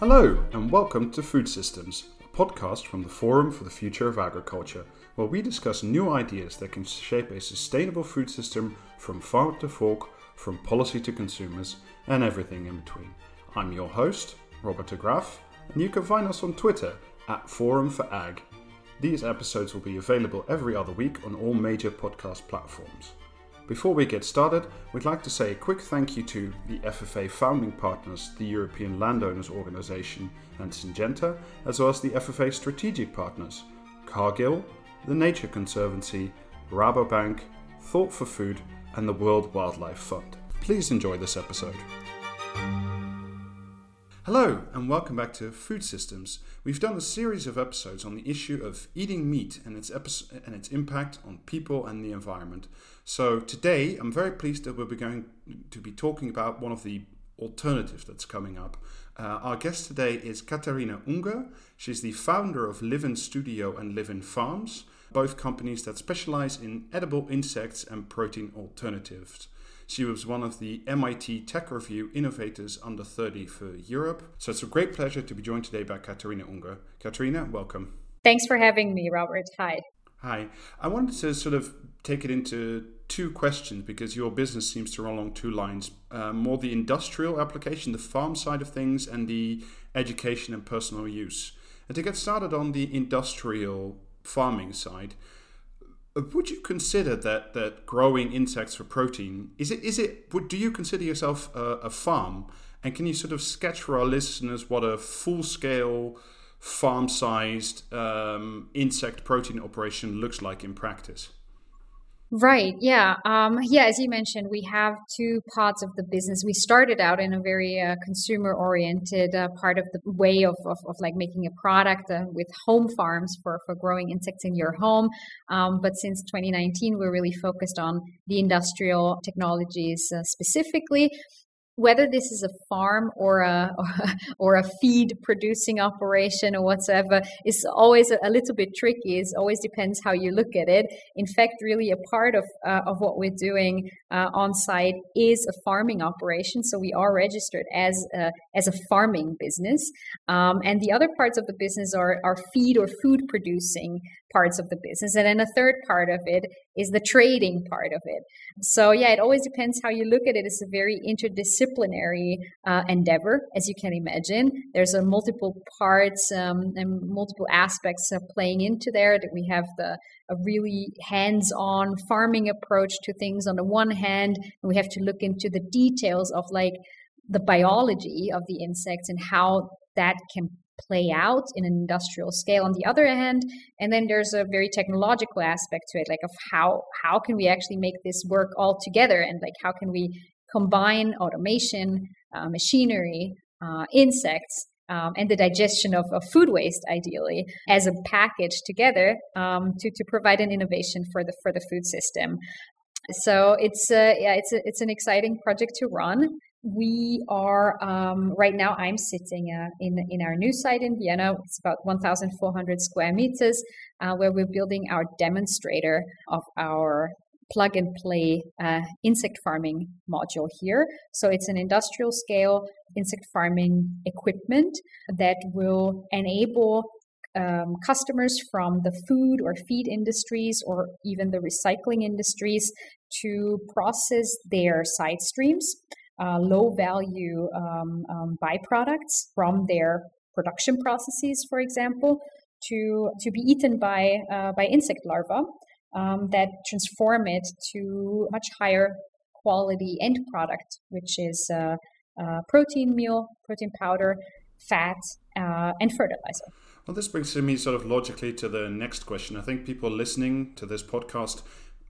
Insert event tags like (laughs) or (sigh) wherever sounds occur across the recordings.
Hello, and welcome to Food Systems, a podcast from the Forum for the Future of Agriculture, where we discuss new ideas that can shape a sustainable food system from farm to fork, from policy to consumers, and everything in between. I'm your host, Robert de and you can find us on Twitter at Forum for Ag. These episodes will be available every other week on all major podcast platforms. Before we get started, we'd like to say a quick thank you to the FFA founding partners, the European Landowners Organization and Syngenta, as well as the FFA strategic partners, Cargill, the Nature Conservancy, Rabobank, Thought for Food, and the World Wildlife Fund. Please enjoy this episode. Hello, and welcome back to Food Systems. We've done a series of episodes on the issue of eating meat and its, epi- and its impact on people and the environment. So today, I'm very pleased that we'll be going to be talking about one of the alternatives that's coming up. Uh, our guest today is Katharina Unger. She's the founder of Livin Studio and Livin Farms, both companies that specialize in edible insects and protein alternatives. She was one of the MIT Tech Review Innovators Under 30 for Europe. So it's a great pleasure to be joined today by Katharina Unger. Katharina, welcome. Thanks for having me, Robert. Hi. Hi. I wanted to sort of take it into two questions because your business seems to run along two lines uh, more the industrial application, the farm side of things, and the education and personal use. And to get started on the industrial farming side, would you consider that that growing insects for protein is it is it would do you consider yourself a, a farm? And can you sort of sketch for our listeners what a full scale farm sized um, insect protein operation looks like in practice Right. Yeah. Um, yeah. As you mentioned, we have two parts of the business. We started out in a very uh, consumer oriented uh, part of the way of, of, of, like making a product uh, with home farms for, for growing insects in your home. Um, but since 2019, we're really focused on the industrial technologies uh, specifically whether this is a farm or a (laughs) or a feed producing operation or whatsoever is always a, little bit tricky. It always depends how you look at it. In fact, really a part of uh, of what we're doing uh, on site is a farming operation. So we are registered as a, as a farming business, um, and the other parts of the business are are feed or food producing parts of the business. And then a third part of it is the trading part of it. So, yeah, it always depends how you look at it. It's a very interdisciplinary uh, endeavor, as you can imagine. There's a multiple parts um, and multiple aspects uh, playing into there. That we have the a really hands-on farming approach to things on the one hand, and we have to look into the details of like the biology of the insects and how that can play out in an industrial scale on the other hand and then there's a very technological aspect to it like of how how can we actually make this work all together and like how can we combine automation uh, machinery uh, insects um, and the digestion of, of, food waste ideally as a package together um, to, to provide an innovation for the for the food system. So it's uh, yeah it's a, it's an exciting project to run we are um, right now i'm sitting uh, in, in our new site in vienna. It's about 1400 square meters uh, where we're building our demonstrator of our plug and play uh, insect farming module here. So it's an industrial scale insect farming equipment that will enable um, customers from the food or feed industries or even the recycling industries to process their side streams uh, low value um, um, byproducts from their production processes, for example, to to be eaten by uh, by insect larvae um, that transform it to much higher quality end product, which is uh, uh protein meal, protein powder, fat, uh, and fertilizer. Well, this brings me sort of logically to the next question. I think people listening to this podcast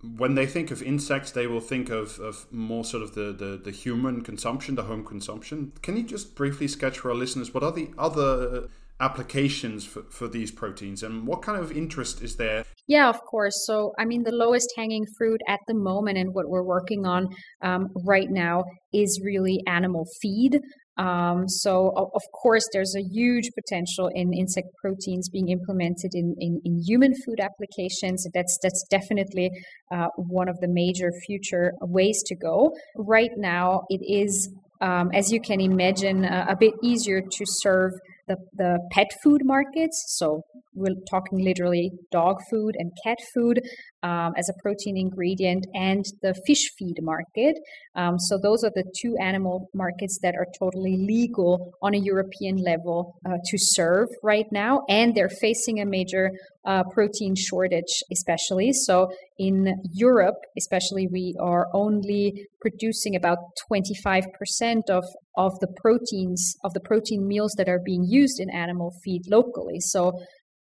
when they think of insects, they will think of, of more sort of the, the, the human consumption, the home consumption. Can you just briefly sketch for our listeners what are the other applications for, for these proteins and what kind of interest is there? Yeah, of course. So, I mean, the lowest hanging fruit at the moment and what we're working on um, right now is really animal feed. Um, so, of course, there's a huge potential in insect proteins being implemented in, in, in human food applications. That's that's definitely uh, one of the major future ways to go. Right now, it is, um, as you can imagine, uh, a bit easier to serve the, the pet food markets. So we're talking literally dog food and cat food um, as a protein ingredient, and the fish feed market. Um, so those are the two animal markets that are totally legal on a European level uh, to serve right now, and they're facing a major uh, protein shortage, especially. So in Europe, especially, we are only producing about 25% of of the proteins of the protein meals that are being used in animal feed locally. So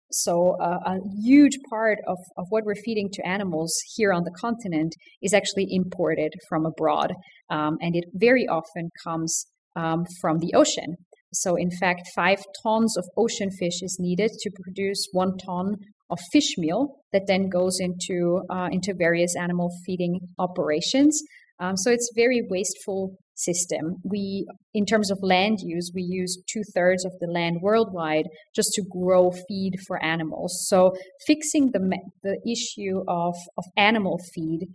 so uh, a huge part of, of what we're feeding to animals here on the continent is actually imported from abroad, um, and it very often comes um, from the ocean. So in fact, five tons of ocean fish is needed to produce one ton of fish meal that then goes into uh, into various animal feeding operations. Um, so it's a very wasteful system. We, in terms of land use, we use two thirds of the land worldwide just to grow feed for animals. So fixing the the issue of of animal feed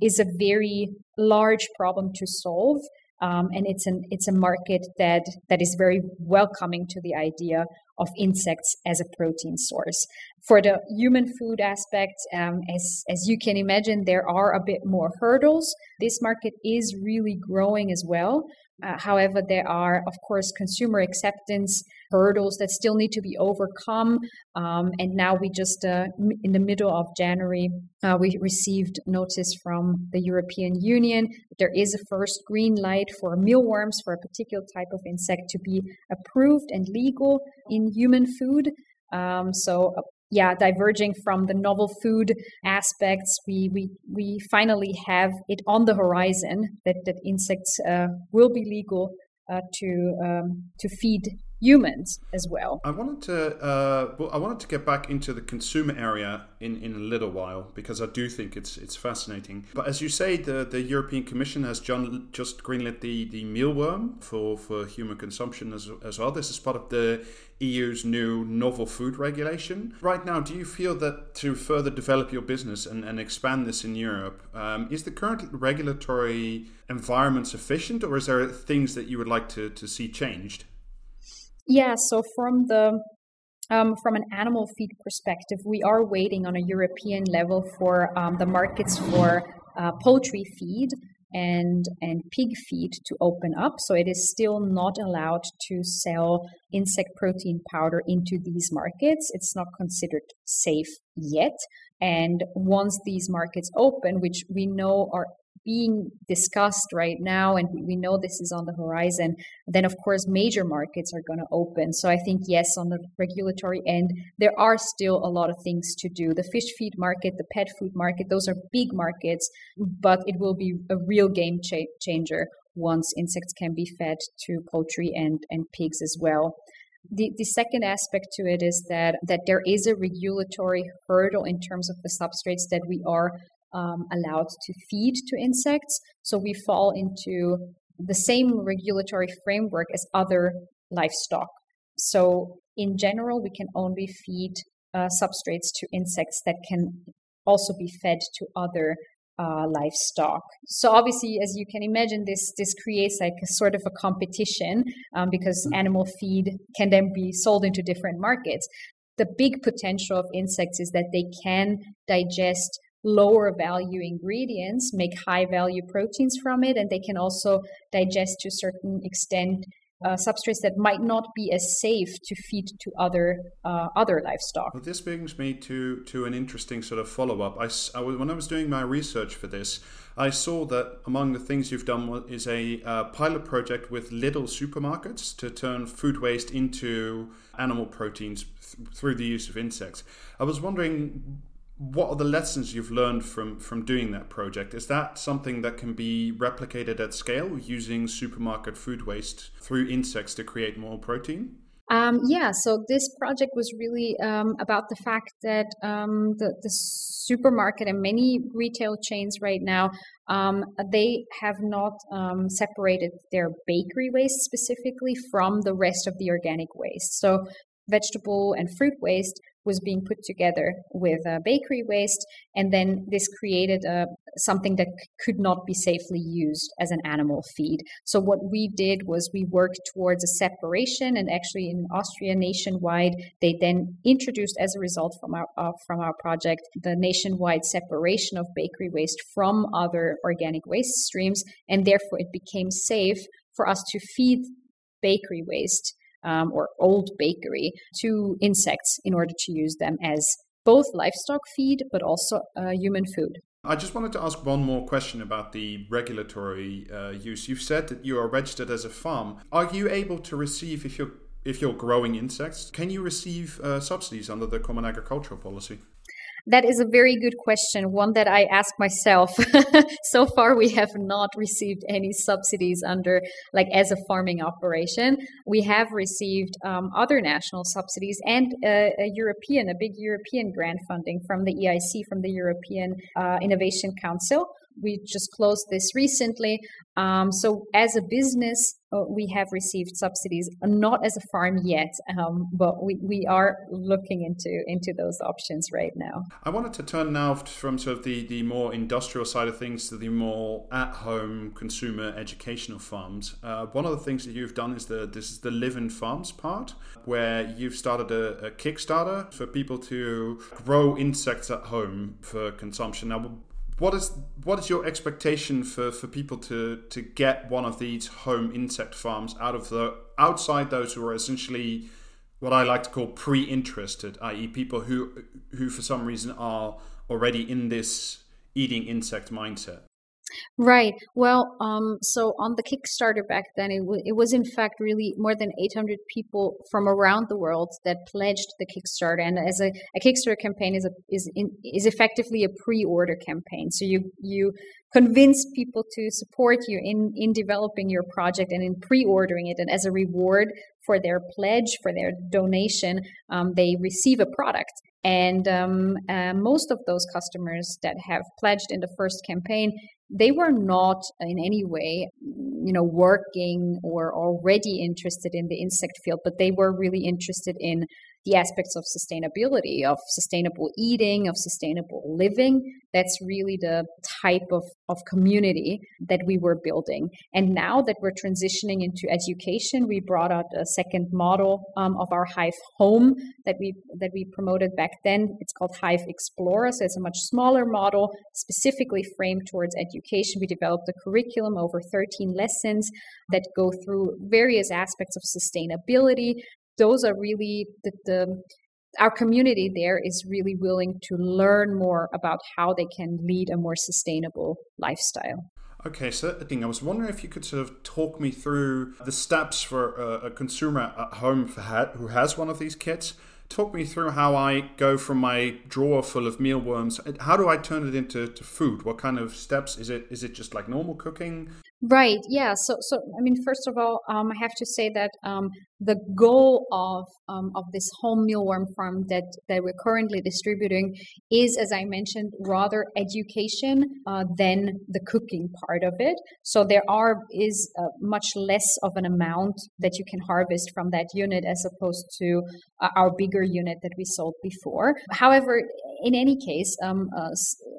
is a very large problem to solve. Um, and it's an it's a market that that is very welcoming to the idea of insects as a protein source. For the human food aspect, um, as as you can imagine, there are a bit more hurdles. This market is really growing as well. Uh, however, there are, of course, consumer acceptance hurdles that still need to be overcome. Um, and now we just, uh, in the middle of January, uh, we received notice from the European Union. There is a first green light for mealworms for a particular type of insect to be approved and legal in human food. Um, so uh, yeah, diverging from the novel food aspects, we we we finally have it on the horizon that that insects uh, will be legal uh, to um, to feed humans as well. I wanted to uh, well, I wanted to get back into the consumer area in, in a little while because I do think it's it's fascinating. But as you say, the, the European Commission has John, just greenlit the, the mealworm for, for human consumption as, as well. This is part of the EU's new novel food regulation. Right now, do you feel that to further develop your business and, and expand this in Europe, um, is the current regulatory environment sufficient or is there things that you would like to, to see changed? Yeah, so from the um, from an animal feed perspective, we are waiting on a European level for um, the markets for uh, poultry feed and and pig feed to open up. So it is still not allowed to sell insect protein powder into these markets. It's not considered safe yet. And once these markets open, which we know are being discussed right now and we know this is on the horizon then of course major markets are going to open. So i think yes on the regulatory end there are still a lot of things to do. The fish feed market the pet food market those are big markets but it will be a real game cha- changer once insects can be fed to poultry and and pigs as well. The, the second aspect to it is that that there is a regulatory hurdle in terms of the substrates that we are um, allowed to feed to insects. So we fall into the same regulatory framework as other livestock. So in general, we can only feed uh, substrates to insects that can also be fed to other uh, livestock. So obviously, as you can imagine, this this creates like a sort of a competition um, because mm-hmm. animal feed can then be sold into different markets. The big potential of insects is that they can digest lower value ingredients, make high value proteins from it, and they can also digest to a certain extent uh, substrates that might not be as safe to feed to other uh, other livestock. Well, this brings me to to an interesting sort of follow up. I, I, when I was doing my research for this, I saw that among the things you've done is a uh, pilot project with Lidl supermarkets to turn food waste into animal proteins th- through the use of insects. I was wondering what are the lessons you've learned from from doing that project is that something that can be replicated at scale using supermarket food waste through insects to create more protein Um, yeah, so this project was really um, about the fact that um, the, the, supermarket and many retail chains right now um, they have not um, separated their bakery waste specifically from the rest of the organic waste. So vegetable and fruit waste was being put together with uh, bakery waste, and then this created uh, something that could not be safely used as an animal feed. So what we did was we worked towards a separation, and actually in Austria nationwide, they then introduced as a result from our uh, from our project the nationwide separation of bakery waste from other organic waste streams, and therefore it became safe for us to feed bakery waste um, or old bakery to insects in order to use them as both livestock feed but also uh, human food. I just wanted to ask one more question about the regulatory uh, use. You've said that you are registered as a farm. Are you able to receive if you're if you're growing insects? Can you receive uh, subsidies under the Common Agricultural Policy? That is a very good question, one that I ask myself. (laughs) so far, we have not received any subsidies under, like, as a farming operation. We have received um, other national subsidies and uh, a European, a big European grant funding from the EIC, from the European uh, Innovation Council we just closed this recently. Um, so, as a business, uh, we have received subsidies, not as a farm yet, um, but we, we are looking into into those options right now. I wanted to turn now from sort of the, the more industrial side of things to the more at home consumer educational farms. Uh, one of the things that you've done is the this is the Livin Farms part, where you've started a, a Kickstarter for people to grow insects at home for consumption. Now, what is what is your expectation for, for people to to get one of these home insect farms out of the outside those who are essentially what I like to call pre-interested, i.e., people who who for some reason are already in this eating insect mindset? Right. Well, um, so on the Kickstarter back then, it, w- it was in fact really more than 800 people from around the world that pledged the Kickstarter. And as a, a Kickstarter campaign is a, is in, is effectively a pre-order campaign. So you you convince people to support you in in developing your project and in pre-ordering it. And as a reward for their pledge for their donation, um, they receive a product. And um, uh, most of those customers that have pledged in the first campaign they were not in any way you know working or already interested in the insect field but they were really interested in the aspects of sustainability, of sustainable eating, of sustainable living. That's really the type of, of community that we were building. And now that we're transitioning into education, we brought out a second model um, of our Hive Home that we that we promoted back then. It's called Hive Explorer. So it's a much smaller model, specifically framed towards education. We developed a curriculum over 13 lessons that go through various aspects of sustainability, those are really the, the our community there is really willing to learn more about how they can lead a more sustainable lifestyle. Okay, so thing I was wondering if you could sort of talk me through the steps for a, a consumer at home who has one of these kits. Talk me through how I go from my drawer full of mealworms. How do I turn it into food? What kind of steps is it? Is it just like normal cooking? Right. Yeah. So, so I mean, first of all, um, I have to say that um, the goal of um, of this home mealworm farm that that we're currently distributing is, as I mentioned, rather education uh, than the cooking part of it. So there are is uh, much less of an amount that you can harvest from that unit as opposed to uh, our bigger unit that we sold before. However, in any case, um, uh,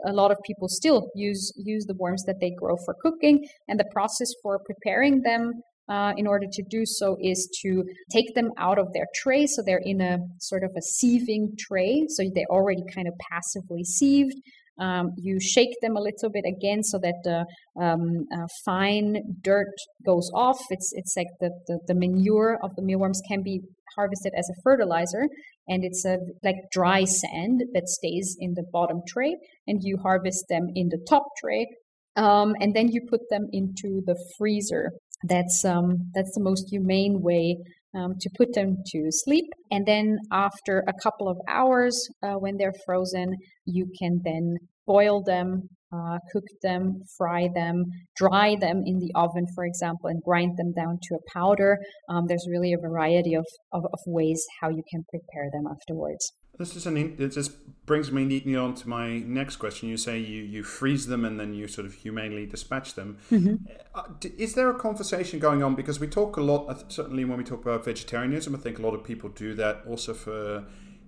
a lot of people still use use the worms that they grow for cooking, and the process for preparing them uh, in order to do so is to take them out of their tray. So they're in a sort of a sieving tray. So they're already kind of passively sieved. Um, you shake them a little bit again so that the um, uh, fine dirt goes off. It's it's like the, the, the manure of the mealworms can be harvested as a fertilizer, and it's a like dry sand that stays in the bottom tray, and you harvest them in the top tray, um, and then you put them into the freezer. That's um, that's the most humane way um, to put them to sleep. And then after a couple of hours, uh, when they're frozen, you can then boil them uh, cook them, fry them, dry them in the oven, for example, and grind them down to a powder. Um, there's really a variety of, of, of, ways how you can prepare them afterwards. This is an. It just brings me neatly on to my next question. You say you, you freeze them and then you sort of humanely dispatch them. Mm-hmm. Uh, is there a conversation going on? Because we talk a lot. Uh, certainly, when we talk about vegetarianism, I think a lot of people do that also for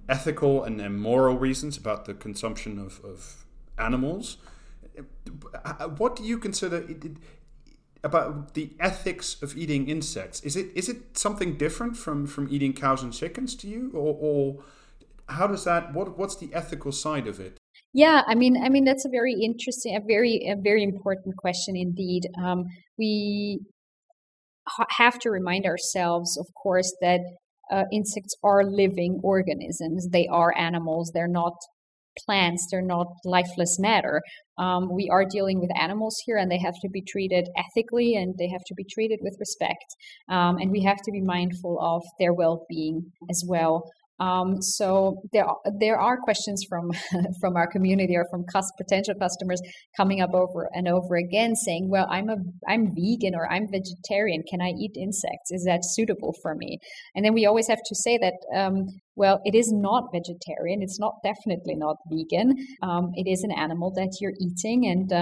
ethical and, and moral reasons about the consumption of, of animals. Uh, what do you consider about the ethics of eating insects? Is it is it something different from, from eating cows and chickens to you, or, or how does that? What what's the ethical side of it? Yeah, I mean, I mean that's a very interesting, a very a very important question indeed. Um, we ha- have to remind ourselves, of course, that uh, insects are living organisms. They are animals. They're not plants. They're not lifeless matter. Um, we are dealing with animals here, and they have to be treated ethically, and they have to be treated with respect. Um, and we have to be mindful of their well-being as well. Um, so there are, there are questions from (laughs) from our community or from cus- potential customers coming up over and over again, saying, "Well, I'm a I'm vegan or I'm vegetarian. Can I eat insects? Is that suitable for me?" And then we always have to say that. Um, well, it is not vegetarian. It's not definitely not vegan. Um, it is an animal that you're eating, and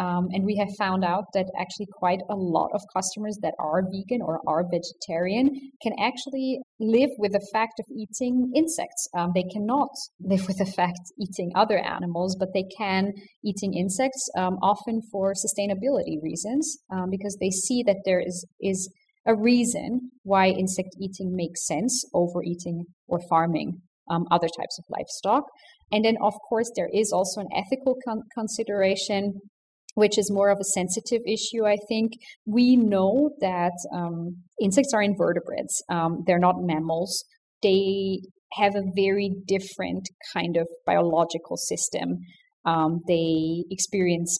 um, and we have found out that actually quite a lot of customers that are vegan or are vegetarian can actually live with the fact of eating insects. Um, they cannot live with the fact eating other animals, but they can eating insects um, often for sustainability reasons um, because they see that there is is a reason why insect eating makes sense over eating or farming um, other types of livestock. And then, of course, there is also an ethical con- consideration which is more of a sensitive issue, I think. We know that um, insects are invertebrates, um, they're not mammals. They have a very different kind of biological system. Um, they experience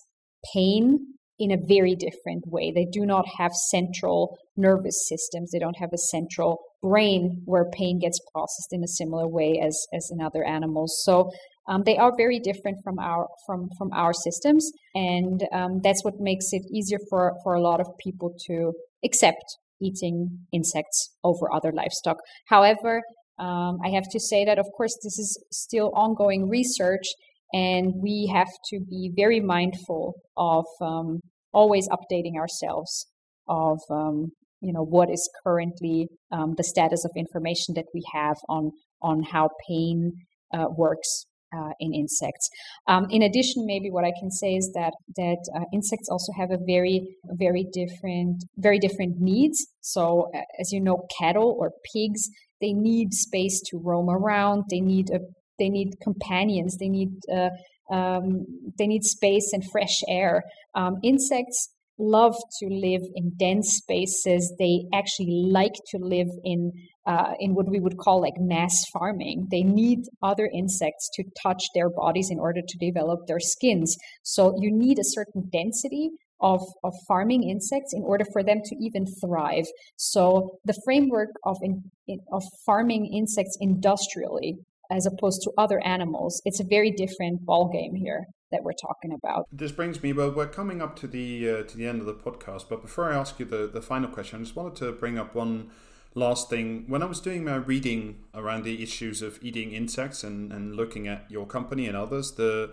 pain in a very different way. They do not have central nervous systems. They don't have a central brain where pain gets processed in a similar way as, as in other animals. So um, they are very different from our from from our systems, and um, that's what makes it easier for for a lot of people to accept eating insects over other livestock. However, um, I have to say that of course this is still ongoing research, and we have to be very mindful of um, always updating ourselves of um, you know what is currently um, the status of information that we have on on how pain uh, works uh, in insects. Um, in addition, maybe what I can say is that that uh, insects also have a very very different very different needs. So uh, as you know, cattle or pigs they need space to roam around. They need a they need companions. They need uh, um, they need space and fresh air. Um, insects love to live in dense spaces. They actually like to live in uh, in what we would call like mass farming. They need other insects to touch their bodies in order to develop their skins. So you need a certain density of, of farming insects in order for them to even thrive. So the framework of in, in, of farming insects industrially as opposed to other animals, it's a very different ballgame here that we're talking about. This brings me well, we're coming up to the uh, to the end of the podcast, but before I ask you the the final question, I just wanted to bring up one last thing. When I was doing my reading around the issues of eating insects and, and looking at your company and others, the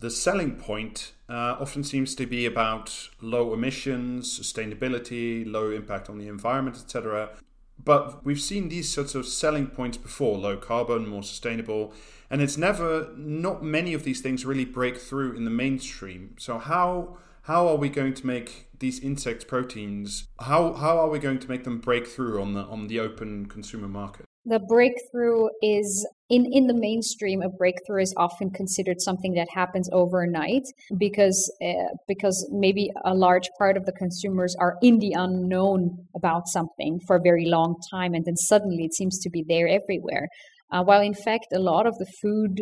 the selling point uh, often seems to be about low emissions, sustainability, low impact on the environment, etc. But we've seen these sorts of selling points before low carbon, more sustainable. And it's never, not many of these things really break through in the mainstream. So, how how are we going to make these insect proteins how how are we going to make them break through on the on the open consumer market the breakthrough is in in the mainstream a breakthrough is often considered something that happens overnight because uh, because maybe a large part of the consumers are in the unknown about something for a very long time and then suddenly it seems to be there everywhere uh, while in fact a lot of the food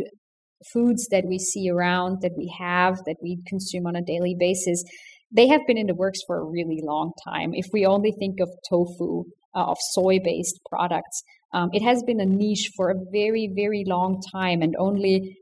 foods that we see around, that we have, that we consume on a daily basis, they have been in the works for a really long time. If we only think of tofu, uh, of soy based products, um, it has been a niche for a very, very long time and only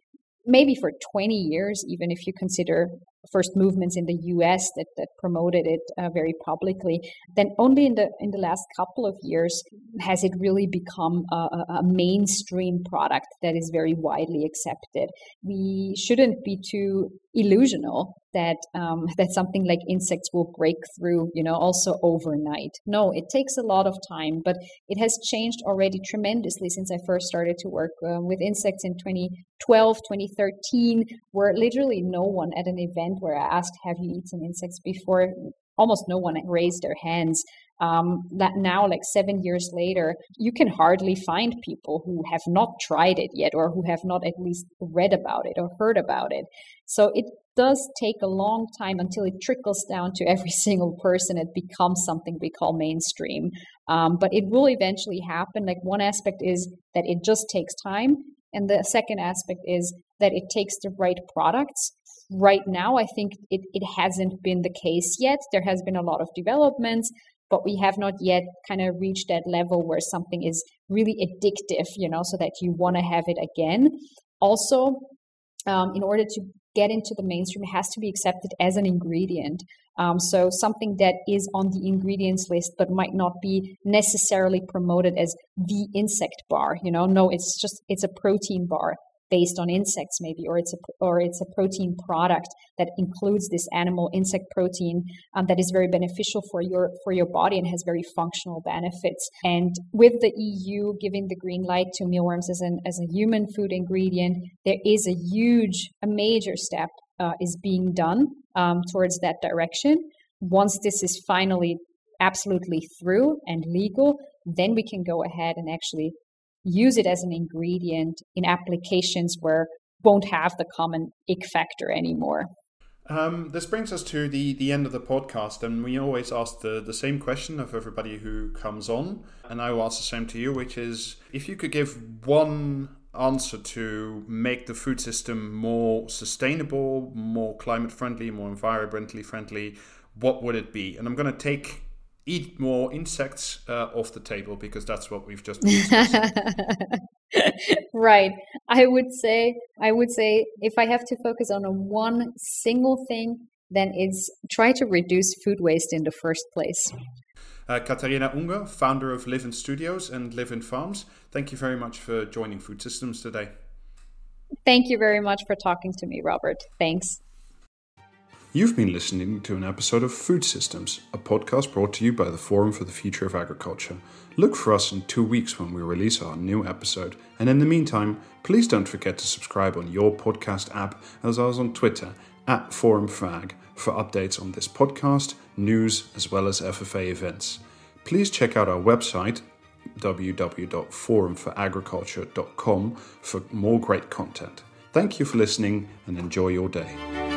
maybe for 20 years, even if you consider first movements in the US that, that promoted it uh, very publicly, then only in the in the last couple of years has it really become a, a, mainstream product that is very widely accepted. We shouldn't be too illusional that um, that something like insects will break through, you know, also overnight. No, it takes a lot of time, but it has changed already tremendously since I first started to work uh, with insects in 2012, 2013, where literally no one at an event where I asked, "Have you eaten insects before?" Almost no one raised their hands. Um, that now, like seven years later, you can hardly find people who have not tried it yet or who have not at least read about it or heard about it. So it does take a long time until it trickles down to every (laughs) single person. It becomes something we call mainstream. Um, but it will eventually happen. Like one aspect is that it just takes time. And the second aspect is that it takes the right products. Right now, I think it, it hasn't been the case yet. There has been a lot of developments, but we have not yet kind of reached that level where something is really addictive, you know, so that you want to have it again. Also, um, in order to get into the mainstream, it has to be accepted as an ingredient. Um, so something that is on the ingredients list but might not be necessarily promoted as the insect bar. You know, no, it's just it's a protein bar based on insects maybe or it's a or it's a protein product that includes this animal insect protein um, that is very beneficial for your for your body and has very functional benefits. And with the EU giving the green light to mealworms as an as a human food ingredient there is a huge a major step uh, is being done um, towards that direction. Once this is finally absolutely through and legal then we can go ahead and actually use it as an ingredient in applications where won't have the common ick factor anymore. Um, this brings us to the, the end of the podcast, and we always ask the, the same question of everybody who comes on. And I will ask the same to you, which is if you could give one answer to make the food system more sustainable, more climate friendly, more environmentally friendly, what would it be? And I'm going to take eat more insects uh, off the table because that's what we've just (laughs) right i would say i would say if i have to focus on a one single thing then it's try to reduce food waste in the first place uh, Katharina Unger, founder of Livin Studios and Livin Farms, thank you very much for joining Food Systems today. Thank you very much for talking to me, Robert. Thanks. You've been listening to an episode of Food Systems, a podcast brought to you by the Forum for the Future of Agriculture. Look for us in two weeks when we release our new episode. And in the meantime, please don't forget to subscribe on your podcast app as well as on Twitter at ForumFag for updates on this podcast, news, as well as FFA events. Please check out our website www.forumforagriculture.com for more great content. Thank you for listening and enjoy your day.